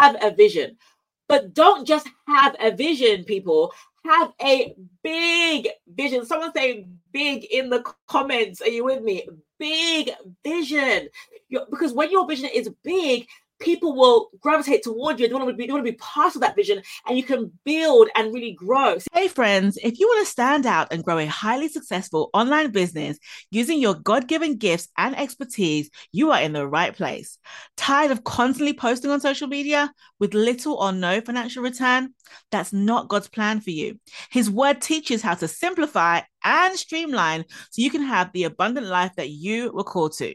have a vision. But don't just have a vision, people. Have a big vision. Someone say big in the comments. Are you with me? Big vision. You're, because when your vision is big, people will gravitate toward you. They want to be, they want to be part of that vision, and you can build and really grow. Hey, friends! If you want to stand out and grow a highly successful online business using your God-given gifts and expertise, you are in the right place. Tired of constantly posting on social media with little or no financial return? That's not God's plan for you. His word teaches how to simplify and streamline so you can have the abundant life that you were called to.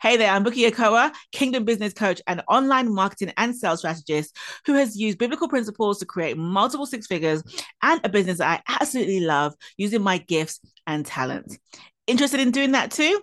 Hey there, I'm Buki Ekeowa, Kingdom Business Coach and online marketing and sales strategist who has used biblical principles to create multiple six figures and a business that I absolutely love using my gifts and talents. Interested in doing that too?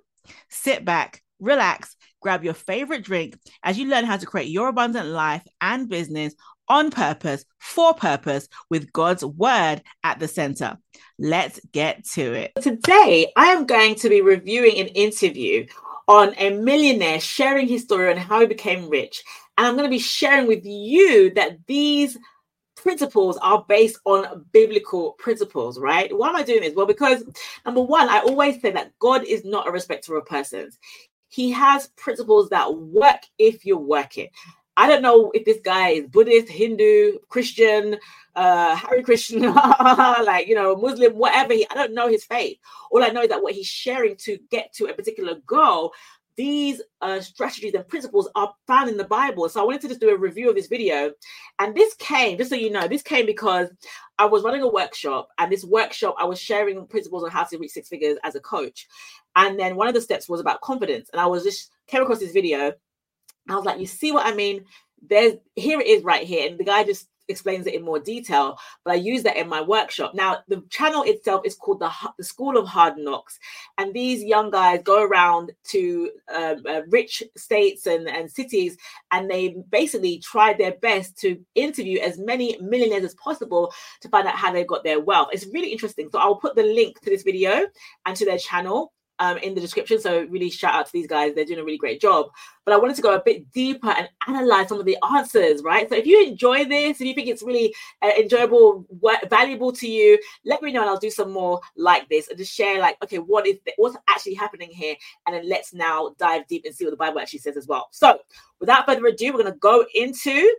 Sit back, relax, grab your favorite drink as you learn how to create your abundant life and business on purpose, for purpose, with God's word at the center. Let's get to it. Today, I am going to be reviewing an interview on a millionaire sharing his story on how he became rich. And I'm going to be sharing with you that these principles are based on biblical principles, right? Why am I doing this? Well, because number one, I always say that God is not a respecter of persons. He has principles that work if you work it. I don't know if this guy is Buddhist, Hindu, Christian, uh, Hare Krishna, like, you know, Muslim, whatever. He, I don't know his faith. All I know is that what he's sharing to get to a particular goal, these uh, strategies and principles are found in the Bible. So I wanted to just do a review of this video. And this came, just so you know, this came because I was running a workshop, and this workshop, I was sharing principles on how to reach six figures as a coach. And then one of the steps was about confidence. And I was just came across this video I was like, you see what I mean? There's here it is right here. And the guy just explains it in more detail, but I use that in my workshop. Now, the channel itself is called the, the School of Hard Knocks, and these young guys go around to um, uh, rich states and, and cities, and they basically try their best to interview as many millionaires as possible to find out how they got their wealth. It's really interesting. So I'll put the link to this video and to their channel um, in the description. So really shout out to these guys. They're doing a really great job. But I wanted to go a bit deeper and analyze some of the answers, right? So if you enjoy this, if you think it's really uh, enjoyable, valuable to you, let me know and I'll do some more like this and just share like, okay, what is what's actually happening here? And then let's now dive deep and see what the Bible actually says as well. So without further ado, we're going to go into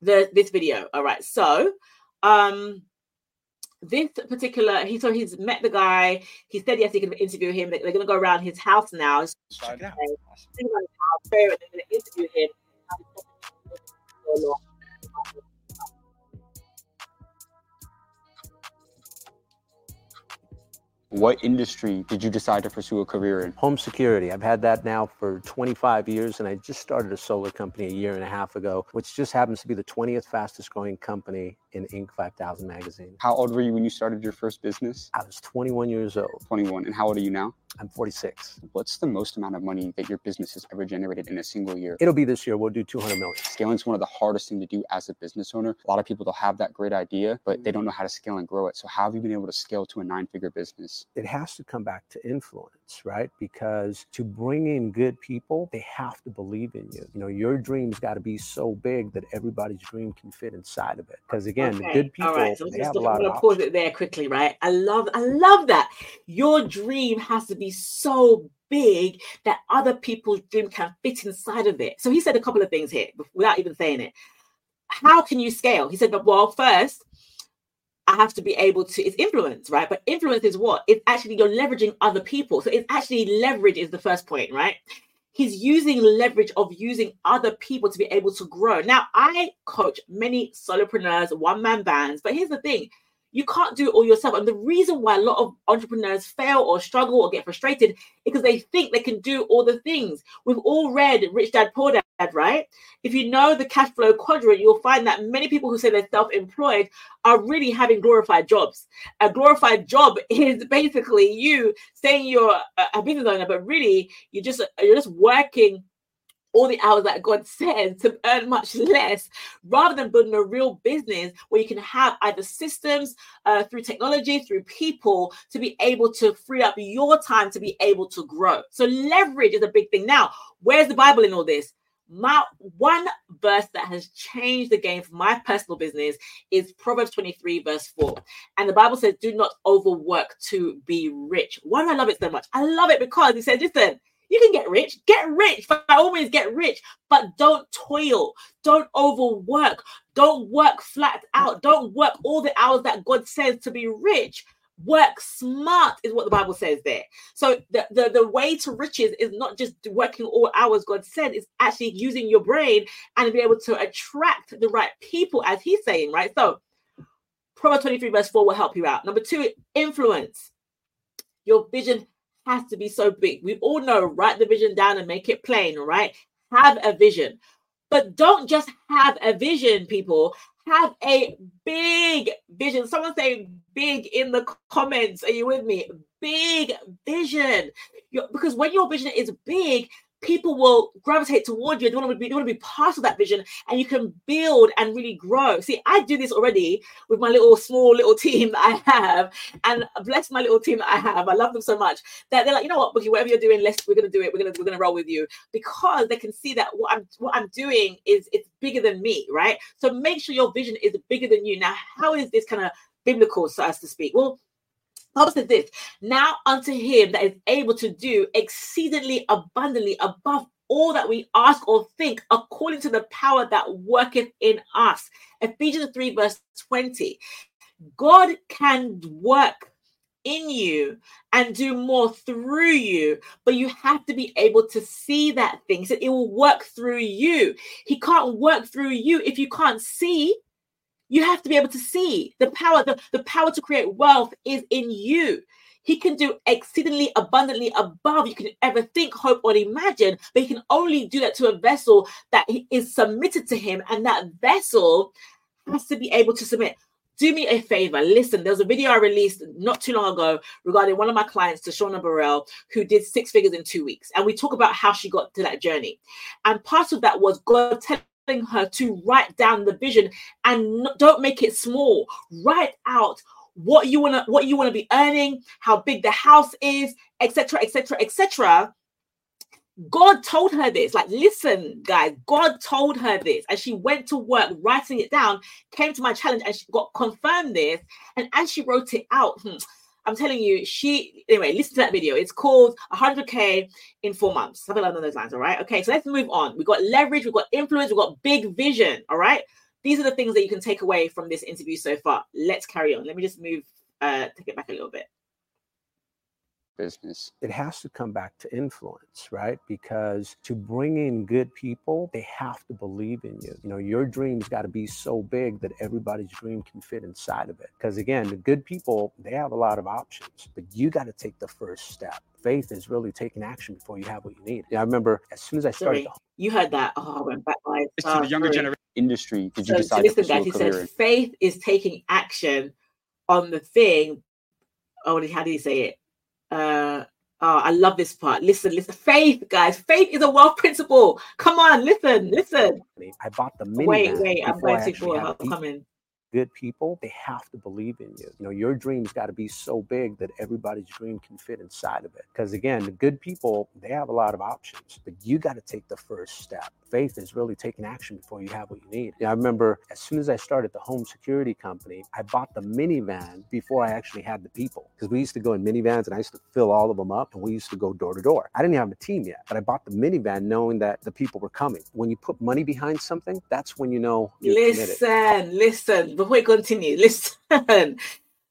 the this video. All right. So um this particular he so he's met the guy he said yes he can interview him they're, going to go around his house now Check it out. they're going to interview him what industry did you decide to pursue a career in? Home security. I've had that now for 25 years, and I just started a solar company a year and a half ago, which just happens to be the 20th fastest growing company in Inc. 5000 magazine. How old were you when you started your first business? I was 21 years old. 21. And how old are you now? I'm 46. What's the most amount of money that your business has ever generated in a single year? It'll be this year. We'll do 200 million. Scaling is one of the hardest things to do as a business owner. A lot of people, they'll have that great idea, but they mm-hmm. don't know how to scale and grow it. So how have you been able to scale to a nine figure business? It has to come back to influence, right? Because to bring in good people, they have to believe in you. You know, your dream's got to be so big that everybody's dream can fit inside of it. Because again, okay. good people, right. so they have a lot I'm gonna pause it there quickly, right? I love, I love that. Your dream has to be so big that other people's dream can fit inside of it. So he said a couple of things here without even saying it. How can you scale? He said, but well, first, I have to be able to, it's influence, right? But influence is what? It's actually you're leveraging other people. So it's actually leverage is the first point, right? He's using leverage of using other people to be able to grow. Now, I coach many solopreneurs, one man bands, but here's the thing you can't do it all yourself. And the reason why a lot of entrepreneurs fail or struggle or get frustrated is because they think they can do all the things. We've all read Rich Dad Poor Dad, right? If you know the cash flow quadrant, you'll find that many people who say they're self-employed are really having glorified jobs. A glorified job is basically you saying you're a business owner, but really you're just you're just working all the hours that God says to earn much less rather than building a real business where you can have either systems uh, through technology, through people to be able to free up your time to be able to grow. So, leverage is a big thing. Now, where's the Bible in all this? my one verse that has changed the game for my personal business is Proverbs 23, verse 4. And the Bible says, Do not overwork to be rich. Why do I love it so much? I love it because he said, Listen, you can get rich, get rich, all means, get rich, but don't toil, don't overwork, don't work flat out, don't work all the hours that God says to be rich. Work smart is what the bible says there. So the, the the way to riches is not just working all hours god said it's actually using your brain and be able to attract the right people as he's saying right? So proverbs 23 verse 4 will help you out. Number two influence. Your vision has to be so big we all know write the vision down and make it plain right have a vision but don't just have a vision people have a big vision. Someone say big in the comments. Are you with me? Big vision. You're, because when your vision is big, people will gravitate toward you. They want to be, they want to be part of that vision, and you can build and really grow. See, I do this already with my little small little team that I have, and bless my little team that I have. I love them so much that they're like, you know what, Buki, whatever you're doing, let's we're gonna do it. We're gonna we're gonna roll with you because they can see that what I'm what I'm doing is it's bigger than me, right? So make sure your vision is bigger than you. Now, how is this kind of biblical, so as to speak? Well Bible says this now unto him that is able to do exceedingly abundantly above all that we ask or think according to the power that worketh in us. Ephesians 3, verse 20. God can work in you and do more through you, but you have to be able to see that thing. So it will work through you. He can't work through you if you can't see you have to be able to see the power, the, the power to create wealth is in you. He can do exceedingly abundantly above you can ever think, hope, or imagine, but he can only do that to a vessel that is submitted to him, and that vessel has to be able to submit. Do me a favor. Listen, there's a video I released not too long ago regarding one of my clients, Shauna Burrell, who did six figures in two weeks. And we talk about how she got to that journey. And part of that was God telling her to write down the vision and don't make it small. Write out what you want to what you want to be earning, how big the house is, etc., etc., etc. God told her this. Like, listen, guys, God told her this. And she went to work writing it down, came to my challenge, and she got confirmed this. And as she wrote it out, hmm, I'm telling you, she anyway, listen to that video. It's called 100k in four months, something along those lines. All right. Okay, so let's move on. We've got leverage, we've got influence, we've got big vision. All right. These are the things that you can take away from this interview so far. Let's carry on. Let me just move, uh, take it back a little bit business. It has to come back to influence, right? Because to bring in good people, they have to believe in you. You know, your dream's got to be so big that everybody's dream can fit inside of it. Because again, the good people, they have a lot of options, but you got to take the first step. Faith is really taking action before you have what you need. Yeah, I remember as soon as I started. Sorry, the- you heard that. Oh, I went back by. It's to the younger generation industry. Did you so, decide so listen, to He said faith is taking action on the thing. Oh, how did he say it? Uh Oh, I love this part. Listen, listen. Faith, guys. Faith is a wealth principle. Come on, listen, listen. I bought the mini. Wait, wait. I'm going to go. I'm coming good people, they have to believe in you. You know, your dream's got to be so big that everybody's dream can fit inside of it. Because again, the good people, they have a lot of options, but you got to take the first step. Faith is really taking action before you have what you need. You know, I remember as soon as I started the home security company, I bought the minivan before I actually had the people. Because we used to go in minivans and I used to fill all of them up and we used to go door to door. I didn't have a team yet, but I bought the minivan knowing that the people were coming. When you put money behind something, that's when you know. listen, committed. listen before we continue, listen.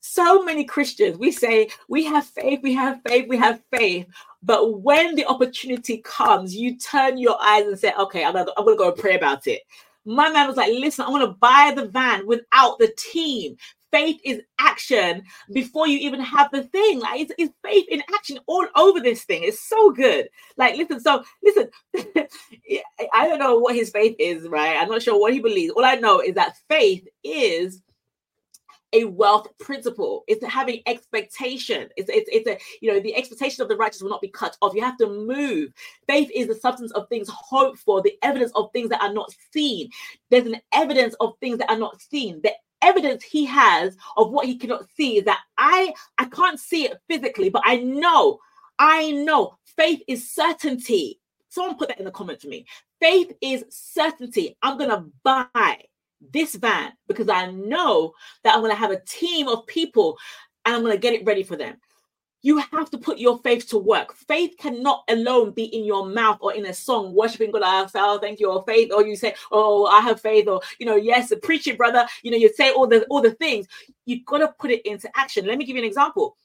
So many Christians, we say we have faith, we have faith, we have faith. But when the opportunity comes, you turn your eyes and say, okay, I'm gonna, I'm gonna go and pray about it. My man was like, listen, I want to buy the van without the team. Faith is action before you even have the thing. Like it's, it's faith in action all over this thing. It's so good. Like, listen, so listen, I don't know what his faith is, right? I'm not sure what he believes. All I know is that faith is a wealth principle. It's having expectation. It's, it's, it's a, you know, the expectation of the righteous will not be cut off. You have to move. Faith is the substance of things hoped for, the evidence of things that are not seen. There's an evidence of things that are not seen. The evidence he has of what he cannot see is that I, I can't see it physically, but I know, I know faith is certainty Someone put that in the comment for me. Faith is certainty. I'm going to buy this van because I know that I'm going to have a team of people and I'm going to get it ready for them. You have to put your faith to work. Faith cannot alone be in your mouth or in a song, worshiping God. I say, oh, thank you, or faith, or you say, oh, I have faith, or you know, yes, preach it, brother. You know, you say all the all the things. You've got to put it into action. Let me give you an example.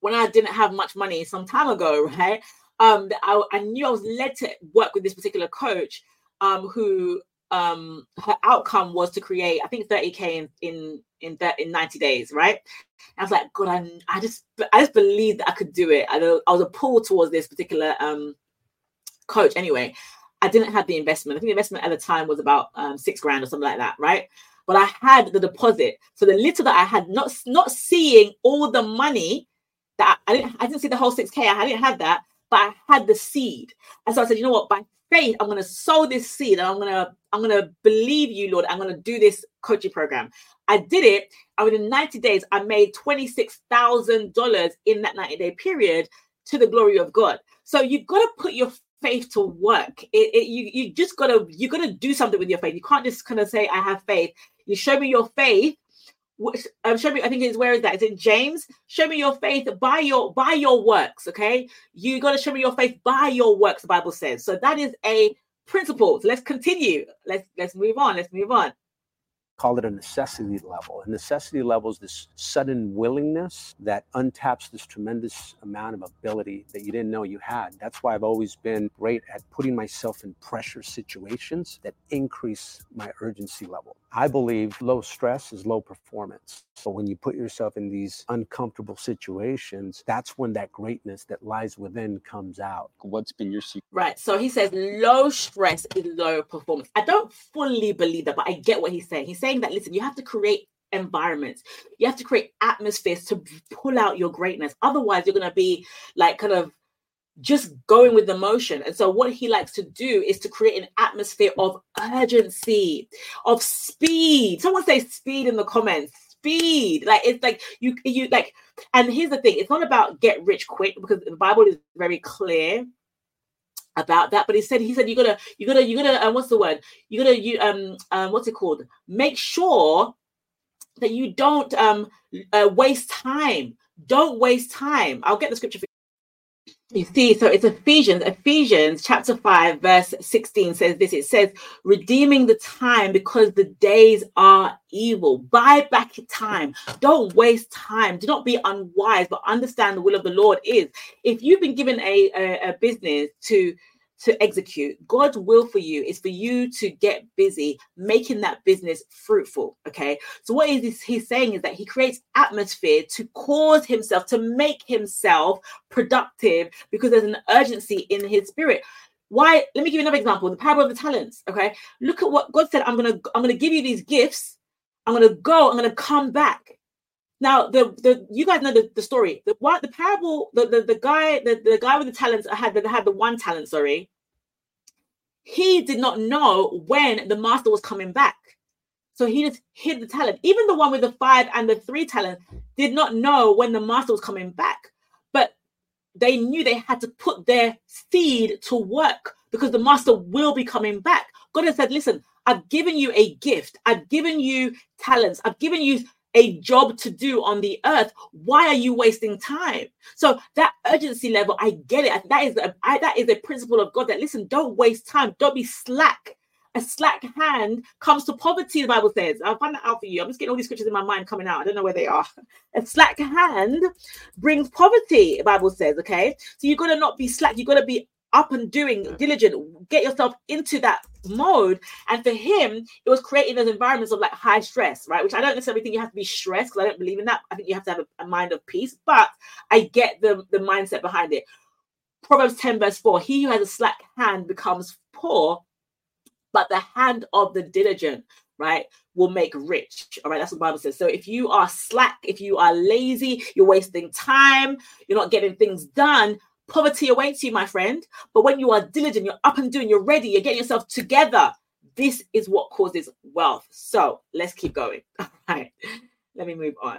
When I didn't have much money some time ago, right? Um, I, I knew I was led to work with this particular coach, um, who um her outcome was to create i think 30k in in in in 90 days right? And i was like god I, I just i just believed that i could do it. I, I was a pull towards this particular um coach anyway. I didn't have the investment. I think the investment at the time was about um, six grand or something like that right? But i had the deposit. So the little that i had not not seeing all the money that i, I didn't i didn't see the whole 6k i didn't have that but i had the seed. And so i said you know what? By faith, I'm going to sow this seed and I'm going to I'm going to believe you, Lord. I'm going to do this coaching program. I did it. And within 90 days, I made $26,000 in that 90 day period to the glory of God. So you've got to put your faith to work. It, it, you, you just got to, you got to do something with your faith. You can't just kind of say, I have faith. You show me your faith um, show me. I think it's where is that? Is it James? Show me your faith by your by your works. Okay, you got to show me your faith by your works. The Bible says. So that is a principle. So let's continue. Let's let's move on. Let's move on call it a necessity level. A necessity level is this sudden willingness that untaps this tremendous amount of ability that you didn't know you had. That's why I've always been great at putting myself in pressure situations that increase my urgency level. I believe low stress is low performance. So when you put yourself in these uncomfortable situations, that's when that greatness that lies within comes out. What's been your secret? Right. So he says low stress is low performance. I don't fully believe that, but I get what he's saying. He's saying that listen, you have to create environments. You have to create atmospheres to pull out your greatness. Otherwise, you're going to be like kind of just going with the motion. And so, what he likes to do is to create an atmosphere of urgency, of speed. Someone say speed in the comments. Speed, like it's like you, you like. And here's the thing: it's not about get rich quick because the Bible is very clear about that. But he said, he said, you gotta, you gotta, you gotta. Uh, what's the word? You gotta, you um, um, what's it called? Make sure that you don't um uh, waste time. Don't waste time. I'll get the scripture for you see, so it's Ephesians, Ephesians chapter 5, verse 16 says this it says, redeeming the time because the days are evil. Buy back time. Don't waste time. Do not be unwise, but understand the will of the Lord is. If you've been given a, a, a business to to execute. God's will for you is for you to get busy making that business fruitful. Okay. So, what is he's saying is that he creates atmosphere to cause himself to make himself productive because there's an urgency in his spirit. Why? Let me give you another example the parable of the talents. Okay. Look at what God said I'm going to, I'm going to give you these gifts. I'm going to go, I'm going to come back. Now, the the you guys know the, the story. The what the parable, the, the the guy, the, the guy with the talents uh, had that had the one talent, sorry, he did not know when the master was coming back. So he just hid the talent. Even the one with the five and the three talent did not know when the master was coming back. But they knew they had to put their seed to work because the master will be coming back. God has said, Listen, I've given you a gift, I've given you talents, I've given you a job to do on the earth. Why are you wasting time? So that urgency level, I get it. That is a, I, that is a principle of God. That listen, don't waste time. Don't be slack. A slack hand comes to poverty. The Bible says. I'll find that out for you. I'm just getting all these scriptures in my mind coming out. I don't know where they are. A slack hand brings poverty. The Bible says. Okay, so you got to not be slack. You got to be up and doing diligent get yourself into that mode. And for him it was creating those environments of like high stress right? Which i don't necessarily think you have to be stressed because i don't believe in that. I think you have to have a, a mind of peace. But i get the the mindset behind it. Proverbs 10 verse 4 he who has a slack hand becomes poor but the hand of the diligent right will make rich. All right that's what bible says. So if you are slack if you are lazy you're wasting time you're not getting things done Poverty awaits you, my friend. But when you are diligent, you're up and doing, you're ready, you're getting yourself together. This is what causes wealth. So let's keep going. All right. Let me move on.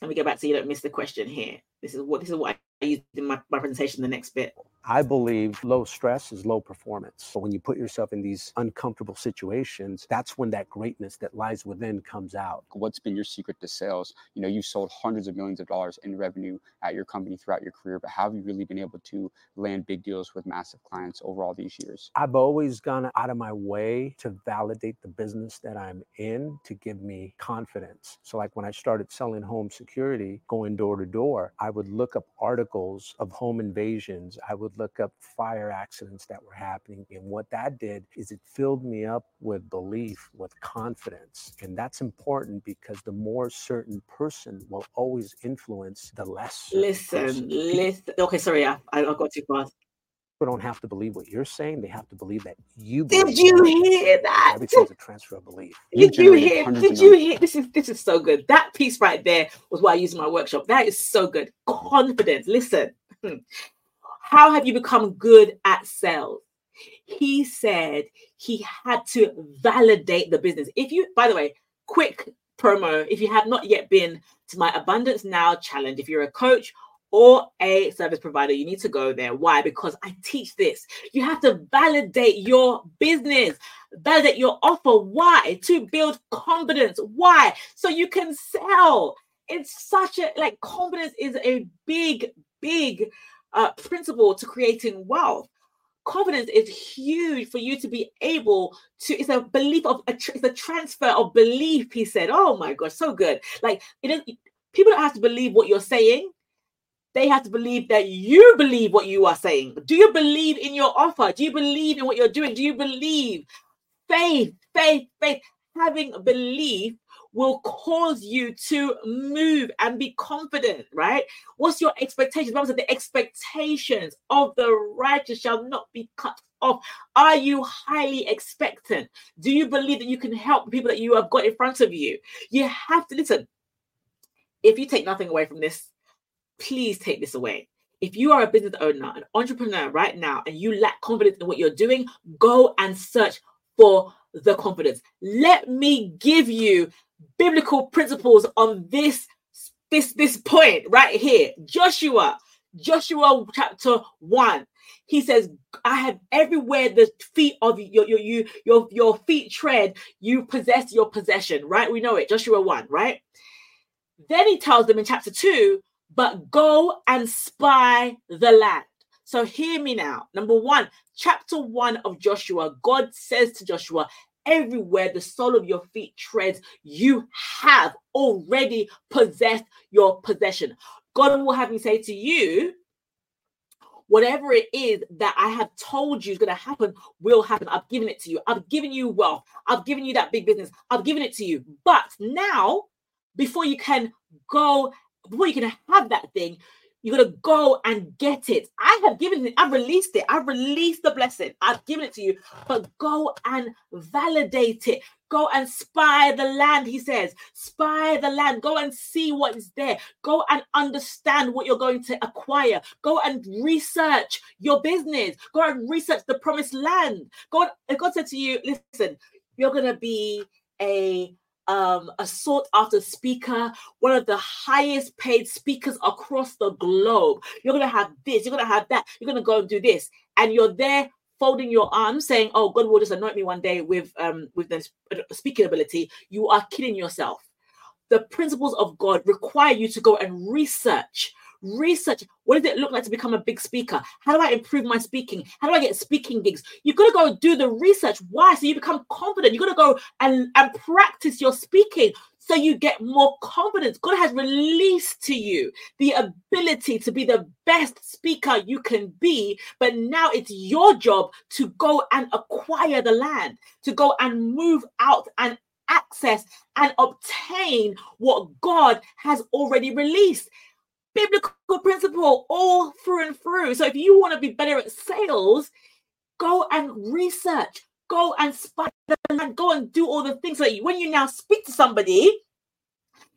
Let me go back so you don't miss the question here. This is what this is what I used in my, my presentation, the next bit. I believe low stress is low performance. So when you put yourself in these uncomfortable situations, that's when that greatness that lies within comes out. What's been your secret to sales? You know, you've sold hundreds of millions of dollars in revenue at your company throughout your career, but how have you really been able to land big deals with massive clients over all these years? I've always gone out of my way to validate the business that I'm in to give me confidence. So like when I started selling home security, going door to door, I would look up articles of home invasions. I would look up fire accidents that were happening. And what that did is it filled me up with belief, with confidence. And that's important because the more certain person will always influence the less. Listen, listen. Okay, sorry, I, I got too fast people don't have to believe what you're saying. They have to believe that you. Did you hear that? Everything's a transfer of belief. Did you, you hear? Did you hear? This is this is so good. That piece right there was why I used in my workshop. That is so good. Confidence. Listen, how have you become good at sales? He said he had to validate the business. If you, by the way, quick promo. If you have not yet been to my Abundance Now challenge, if you're a coach or a service provider, you need to go there. Why? Because I teach this. You have to validate your business, validate your offer. Why? To build confidence. Why? So you can sell. It's such a like confidence is a big, big uh, principle to creating wealth. Confidence is huge for you to be able to. It's a belief of a. It's a transfer of belief. He said, "Oh my gosh, so good!" Like it is. People don't have to believe what you're saying they have to believe that you believe what you are saying. Do you believe in your offer? Do you believe in what you're doing? Do you believe? Faith, faith, faith. Having belief will cause you to move and be confident, right? What's your expectations? Bible said the expectations of the righteous shall not be cut off. Are you highly expectant? Do you believe that you can help people that you have got in front of you? You have to listen. If you take nothing away from this please take this away. If you are a business owner, an entrepreneur right now, and you lack confidence in what you're doing, go and search for the confidence. Let me give you biblical principles on this this this point right here. Joshua, Joshua chapter 1. He says, I have everywhere the feet of your your your your, your feet tread, you possess your possession, right? We know it, Joshua 1, right? Then he tells them in chapter 2 but go and spy the land. So hear me now. Number one, chapter one of Joshua, God says to Joshua, everywhere the sole of your feet treads, you have already possessed your possession. God will have me say to you, whatever it is that I have told you is going to happen will happen. I've given it to you. I've given you wealth. I've given you that big business. I've given it to you. But now, before you can go before you can have that thing, you got to go and get it. I have given it, I've released it, I've released the blessing, I've given it to you, but go and validate it. Go and spy the land, he says. Spy the land. Go and see what is there. Go and understand what you're going to acquire. Go and research your business. Go and research the promised land. God, God said to you, listen, you're going to be a um, a sought after speaker, one of the highest paid speakers across the globe. You're going to have this, you're going to have that, you're going to go and do this. And you're there folding your arms saying, oh, God will just anoint me one day with, um, with the speaking ability. You are kidding yourself. The principles of God require you to go and research research. What does it look like to become a big speaker? How do i improve my speaking? How do i get speaking gigs? You've got to go do the research. Why? So you become confident. You've got to go and, and practice your speaking so you get more confidence. God has released to you the ability to be the best speaker you can be but now it's your job to go and acquire the land to go and move out and access and obtain what God has already released biblical principle all through and through. So if you want to be better at sales, go and research, go and spy and go and do all the things so that when you now speak to somebody,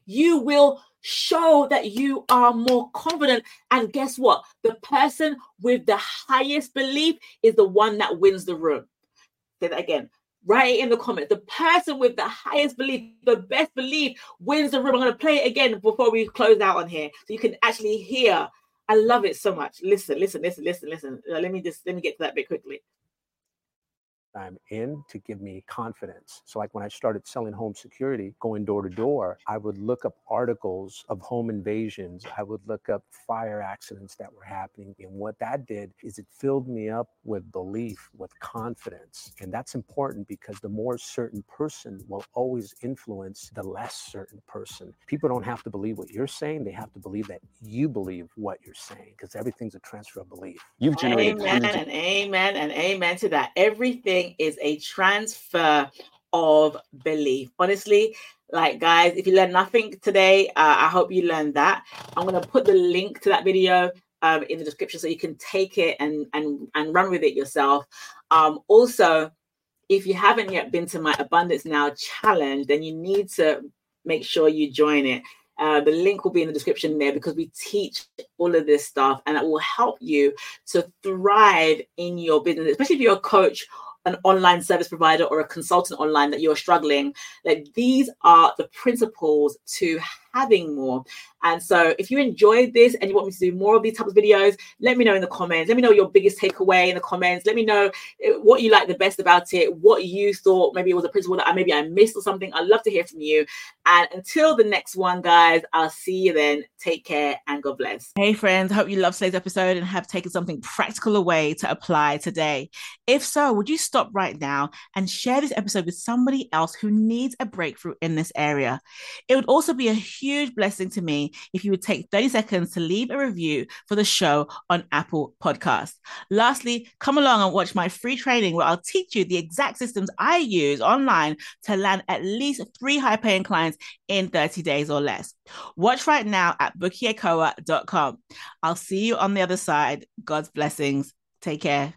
you will show that you are more confident. And guess what? The person with the highest belief is the one that wins the room. Say that again write it in the comments. The person with the highest belief, the best belief, wins the room. I'm going to play it again before we close out on here, so you can actually hear I love it so much. Listen, listen, listen, listen, listen. Let me just let me get to that bit quickly. I'm in to give me confidence. So, like when I started selling home security, going door to door, I would look up articles of home invasions. I would look up fire accidents that were happening. And what that did is it filled me up with belief, with confidence. And that's important because the more certain person will always influence the less certain person. People don't have to believe what you're saying, they have to believe that you believe what you're saying because everything's a transfer of belief. You've generated amen and amen and amen to that. Everything is a transfer of belief. Honestly, like guys, if you learn nothing today, uh, I hope you learned that. I'm gonna put the link to that video um, in the description so you can take it and and and run with it yourself. Um, also, if you haven't yet been to my Abundance Now challenge, then you need to make sure you join it. Uh, the link will be in the description there because we teach all of this stuff and it will help you to thrive in your business, especially if you're a coach an online service provider or a consultant online that you're struggling like these are the principles to having more and so if you enjoyed this and you want me to do more of these types of videos, let me know in the comments. Let me know your biggest takeaway in the comments. Let me know eh, what you like the best about it, what you thought maybe it was a principle that I maybe I missed or something. I'd love to hear from you. And until the next one, guys, I'll see you then. Take care and God bless. Hey friends, hope you loved today's episode and have taken something practical away to apply today. If so, would you stop right now and share this episode with somebody else who needs a breakthrough in this area? It would also be a huge blessing to me if you would take 30 seconds to leave a review for the show on Apple Podcasts. Lastly, come along and watch my free training where I'll teach you the exact systems I use online to land at least three high paying clients in 30 days or less. Watch right now at bukiekeowa.com. I'll see you on the other side. God's blessings. Take care.